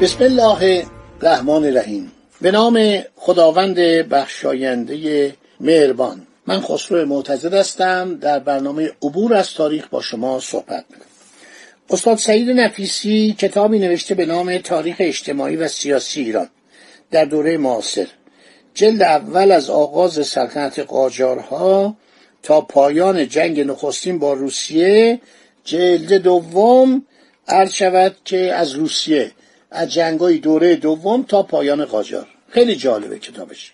بسم الله الرحمن الرحیم. به نام خداوند بخشاینده مهربان. من خسرو معتزد هستم. در برنامه عبور از تاریخ با شما صحبت می‌کنم. استاد سعید نفیسی کتابی نوشته به نام تاریخ اجتماعی و سیاسی ایران. در دوره معاصر. جلد اول از آغاز سلطنت قاجارها تا پایان جنگ نخستین با روسیه. جلد دوم عرض شود که از روسیه از جنگای دوره دوم تا پایان قاجار. خیلی جالبه کتابش.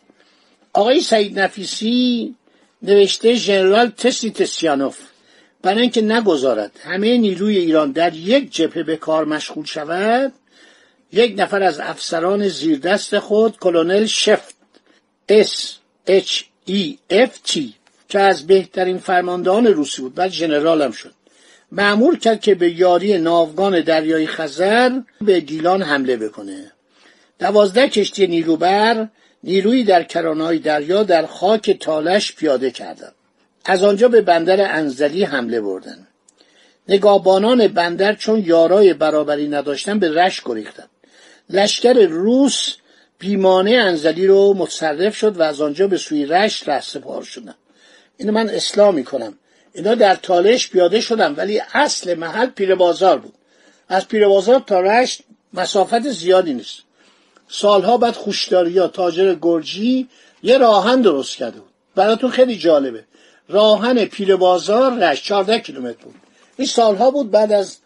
آقای سعید نفیسی نوشته ژنرال تسی تسیانوف برای اینکه نگذارد همه نیروی ایران در یک جبهه به کار مشغول شود یک نفر از افسران زیردست خود کلونل شفت S H E F T که از بهترین فرماندهان روسی بود بعد ژنرال هم شد. معمور کرد که به یاری ناوگان دریای خزر به گیلان حمله بکنه. دوازده کشتی نیروبر نیروی در کرانهای دریا در خاک تالش پیاده کردند. از آنجا به بندر انزلی حمله بردند. نگاهبانان بندر چون یارای برابری نداشتن به رش گریختند. لشکر روس بیمانه انزلی رو متصرف شد و از آنجا به سوی رشت رهسپار شدند. اینو من اصلاح می‌کنم. اینا در تالش پیاده شدن ولی اصل محل پیر بازار بود. از پیر بازار تا رشت مسافت زیادی نیست. سالها بعد خوشداری یا تاجر گرجی یه راهن درست کرده بود. براتون خیلی جالبه. راهن پیر بازار رشت 14 کیلومتر بود. این سالها بود بعد از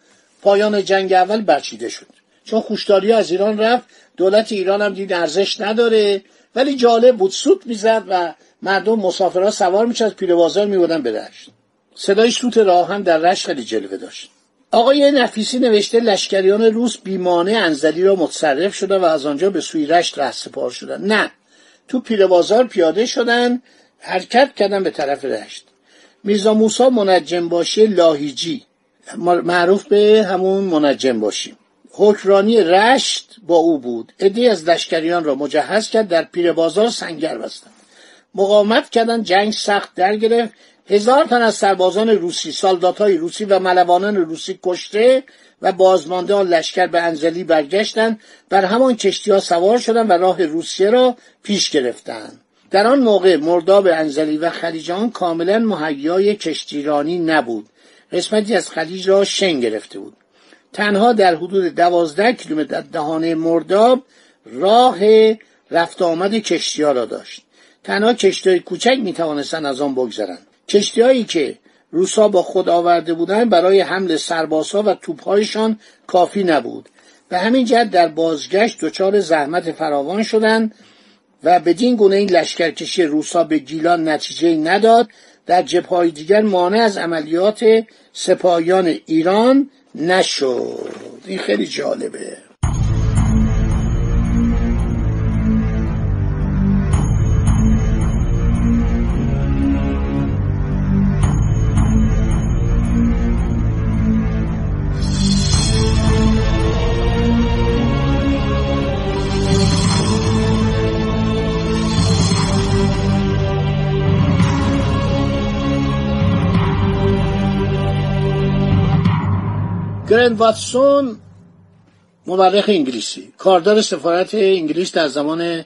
پایان جنگ اول برچیده شد. چون خوشداری از ایران رفت دولت ایران هم دید ارزش نداره. ولی جالب بود سوت می‌زد و مردم مسافرها سوار میشه از پیر بازار میبودن به رشت. صدای سوت راهن در رشت خیلی جلوه داشت. آقای نفیسی نوشته لشکریان روس بیمانه انزلی را متصرف شده و از آنجا به سوی رشت رهسپار شدن. نه تو پیله بازار پیاده شدن حرکت کردن به طرف رشت. میرزا موسا منجم باشی لاهیجی. معروف به همون منجم باشی حکرانی رشت با او بود. عدهای از لشکریان را مجهز کرد در پیر بازار سنگر بستند. مقاومت کردن جنگ سخت در گرفت. هزار تن از سربازان روسی سالداتهای روسی و ملوانان روسی کشته و بازمانده آن لشکر به انزلی برگشتند. بر همان کشتی ها سوار شدند و راه روسیه را پیش گرفتند. در آن موقع مرداب انزلی و خلیج آن کاملا مهیای کشتیرانی نبود. قسمتی از خلیج را شن گرفته بود. تنها در حدود دوازده کیلومتر دهانه مرداب راه رفت آمد کشتی ها را داشت. تنها کشتی کوچک می توانستند از آن بگذرند. کشتیهایی که روسا با خود آورده بودند برای حمل سربازها و توپهایشان کافی نبود. به همین جهت در بازگشت دچار زحمت فراوان شدند و بدین گونه این لشکرکشی روسا به گیلان نتیجه نداد. در جبههای دیگر مانع از عملیات سپاهیان ایران نشد. این خیلی جالبه. گرند واتسون مورخ انگلیسی. کاردار سفارت انگلیس در زمان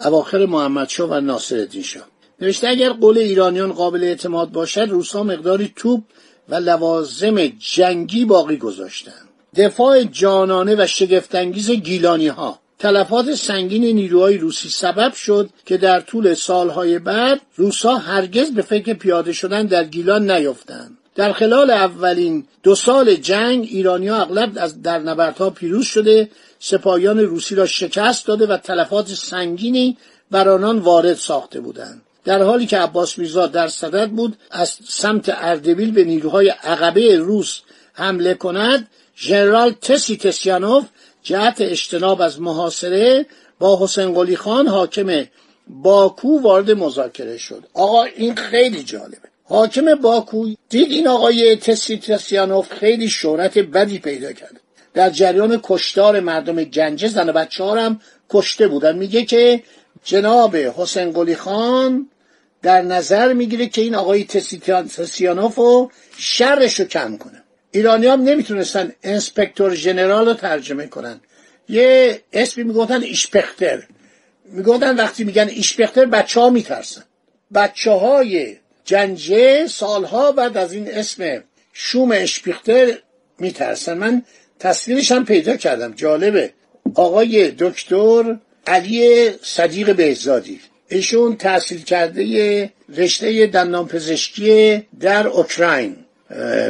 اواخر محمدشاه و ناصرالدین شاه. نوشته اگر قول ایرانیان قابل اعتماد باشد روسا مقداری توپ و لوازم جنگی باقی گذاشتند. دفاع جانانه و شگفتانگیز گیلانی ها تلفات سنگین نیروهای روسی سبب شد که در طول سالهای بعد روسا هرگز به فکر پیاده شدن در گیلان نیفتند در خلال اولین دو سال جنگ ایرانیا اغلب در نبردها پیروز شده سپاهیان روسی را شکست داده و تلفات سنگینی بر آنان وارد ساخته بودند. در حالی که عباس میرزا در صدد بود از سمت اردبیل به نیروهای عقبه روس حمله کند ژنرال تسی تسیانوف جهت اجتناب از محاصره با حسین قلی خان حاکم باکو وارد مذاکره شد. آقا این خیلی جالبه. حاکم باکو دید این آقای تسی تسیانوف خیلی شهرت بدی پیدا کرد. در جریان کشتار مردم گنجه زن و بچه هم کشته بودن. میگه که جناب حسین قلی خان در نظر می‌گیره که این آقای تسیانوف رو شرش رو کم کنه. ایرانی هم نمی‌تونستن انسپکتور ژنرال رو ترجمه کنن. یه اسمی می‌گفتن ایشپختر. می‌گفتن وقتی میگن ایشپختر بچه ها میترسن. بچه های جنجه سالها بعد از این اسم شوم اشپیختر میترسن. من تصویرش هم پیدا کردم. جالبه. آقای دکتر علی صدیق بهزادی. ایشون تحصیل کرده رشته دندان پزشکی در اوکراین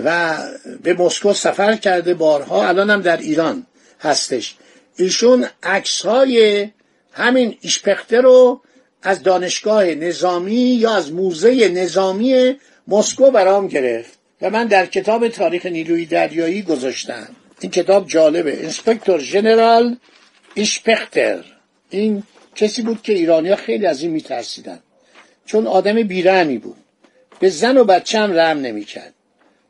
و به مسکو سفر کرده بارها. الان هم در ایران هستش. ایشون عکس های همین ایشپخته رو از دانشگاه نظامی یا از موزه نظامی مسکو برام گرفت و من در کتاب تاریخ نیروی دریایی گذاشتم. این کتاب جالبه. انسپکتور ژنرال ایشپختر این کسی بود که ایرانیا خیلی از این میترسیدن. چون آدم بیرحمی بود. به زن و بچه هم رحم نمی‌کرد.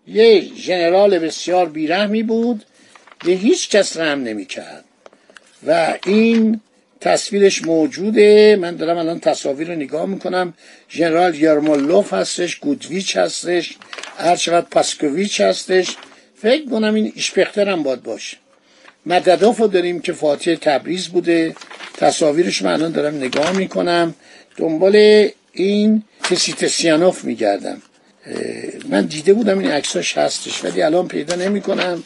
یه ژنرال بسیار بیرحمی بود. به هیچ کس رحم نمی‌کرد. و این تصویرش موجوده. من دارم الان تصاویر رو نگاه می‌کنم. ژنرال یرمولوف هستش گودویچ هستش هرچقدر پاسکوویچ هستش. فکر کنم این ایشپختر هم باید باشه. مددوف رو داریم که فاتح تبریز بوده. تصاویرش من الان دارم نگاه می‌کنم. دنبال این تسیتسیانوف میگردم. من دیده بودم این عکساش هستش ولی الان پیدا نمی‌کنم.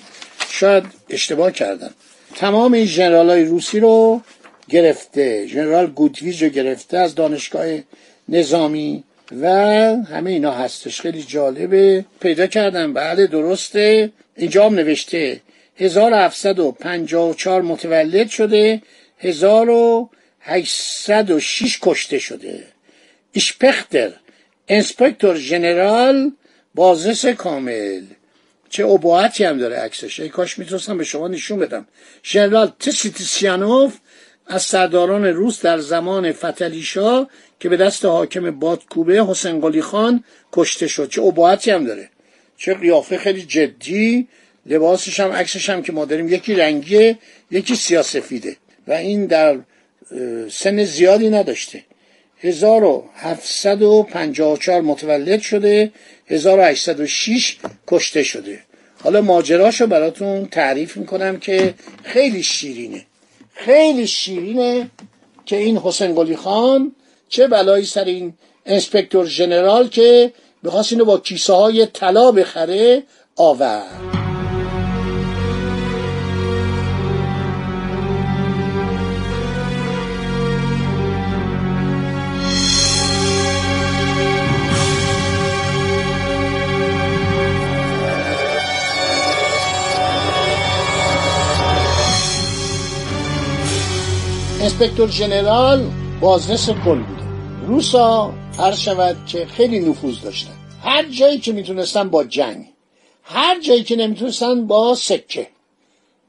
شاید اشتباه کردم. تمام این جنرال های روسی رو گرفته. جنرال گودویج رو گرفته از دانشگاه نظامی و همه اینا هستش. خیلی جالبه. پیدا کردم. بله درسته. اینجا هم نوشته. 1754 متولد شده. 1806 کشته شده. ایشپختر. انسپکتور ژنرال بازرس کامل. چه اباعتی هم داره عکسش. ای کاش می‌تونستم به شما نشون بدم. ژنرال تسیتیسیانوف از سرداران روس در زمان فتلیشا که به دست حاکم بادکوبه حسین قلی خان کشته شد. چه اباعتی هم داره. چه قیافه خیلی جدی. لباسش هم عکسش هم که ما داریم یکی رنگیه یکی سیاسفیده. و این در سن زیادی نداشته. 1754 متولد شده. 1806 کشته شده. حالا ماجراشو براتون تعریف می‌کنم که خیلی شیرینه. خیلی شیرینه که این حسین قلی خان چه بلایی سر این انسپکتور ژنرال که می‌خواست اینو با کیسه های طلا بخره آورد. انسپکتور ژنرال بازرس کل بوده. روسا هر شود که خیلی نفوذ داشتن. هر جایی که می‌تونستن با جنگ هر جایی که نمی‌تونستن با سکه.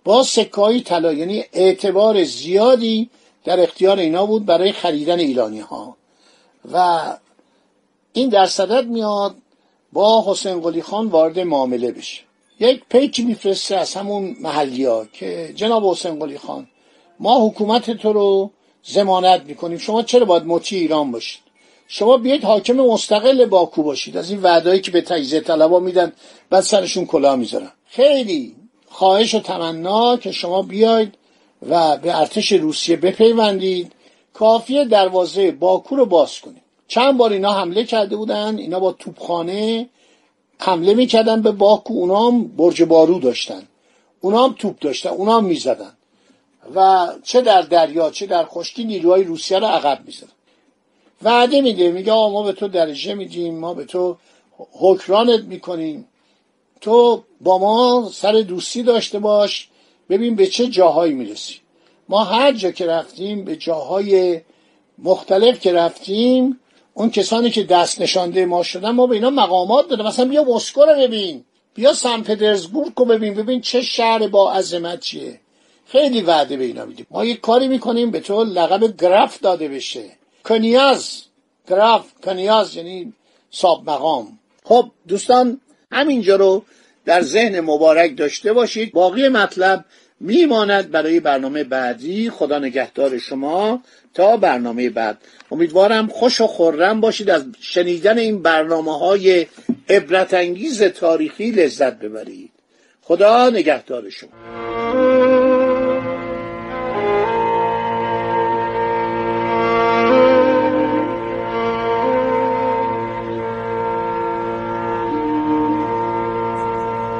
با سکه های طلا یعنی اعتبار زیادی در اختیار اینا بود برای خریدن ایرانی ها و این در صدد میاد با حسین قلی خان وارد معامله بشه. یک پیکی میفرسته از همون محلی ها که جناب حسین قلی خان ما حکومت تو رو زمانت می‌کنیم. شما چرا باید مطیع ایران باشید؟ شما بیاید حاکم مستقل باکو باشید. از این وعدهایی که به تجزیه طلبا میدن بعد سرشون کلاه می‌ذارن. خیلی خواهش و تمنا که شما بیاید و به ارتش روسیه بپیوندید. کافیه دروازه باکو رو باز کنید. چند بار اینا حمله کرده بودن. اینا با توپخانه حمله می‌کردن به باکو. اونا هم برج بارو داشتن. اونا هم توپ داشتن. اونا هم می‌زدن. و چه در دریا چه در خشکی نیروهای روسیه رو عقب می‌زنن وعده میده میگه آقا ما به تو درجه میدیم ما به تو حکرانت می‌کنیم. تو با ما سر دوستی داشته باش ببین به چه جاهایی می‌رسی. ما هر جا که رفتیم به جاهای مختلف که رفتیم اون کسانی که دست نشانده ما شدن ما به اینا مقامات دادیم. مثلا بیا مسکو رو ببین بیا سن پترزبورگ رو ببین ببین چه شهر با عظمت چیه. خیلی وعده به اینا میدیم. ما یک کاری می‌کنیم به تو لقب گرف داده بشه. کنیاز. گراف کنیاز یعنی صاب مقام. خب دوستان همینجا رو در ذهن مبارک داشته باشید. باقی مطلب میماند برای برنامه بعدی. خدا نگهدار شما تا برنامه بعد. امیدوارم خوش و خورم باشید. از شنیدن این برنامه های عبرت انگیز تاریخی لذت ببرید. خدا نگهدار شما.